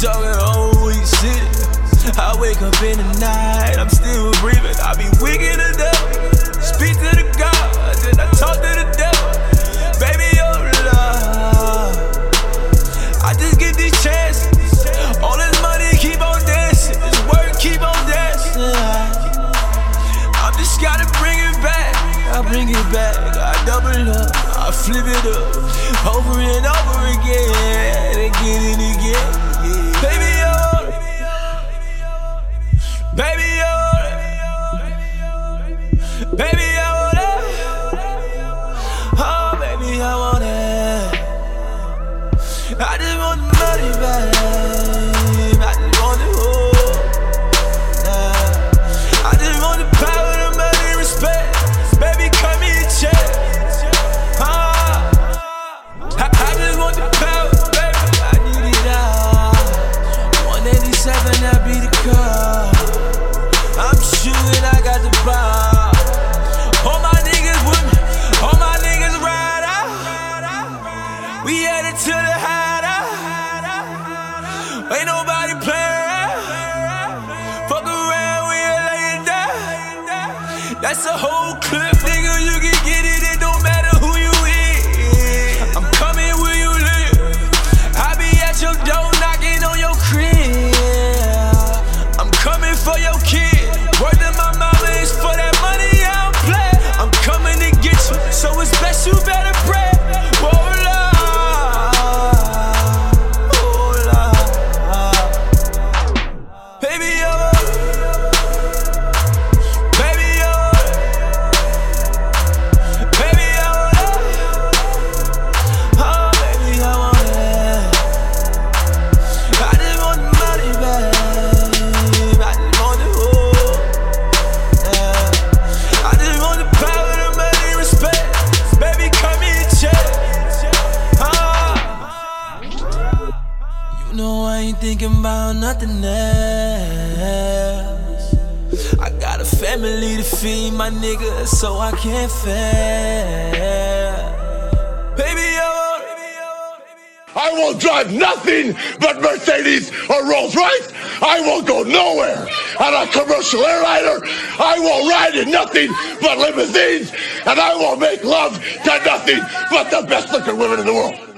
talking whole week city. I wake up in the night, I'm still breathing. I be wicked to death. Speak to the God, then I talk to the devil. Baby, your love. I just get these chances. All this money keep on dancing. This work keep on dancing. I just gotta bring it back. I bring it back. I double up. I flip it up. Over and over Baby, it. Baby, I want it. Oh, baby, I want it. I just want the money back. Headed to the hideout. Ain't nobody playing. Fuck around, we ain't laying down. That's a whole clip, thinking about nothing else. I got a family to feed, my nigga, so I can't fail. Baby, I want it. I will drive nothing but Mercedes or Rolls Royce. I will go nowhere on a commercial airliner. I will ride in nothing but limousines, and I will make love to nothing but the best looking women in the world.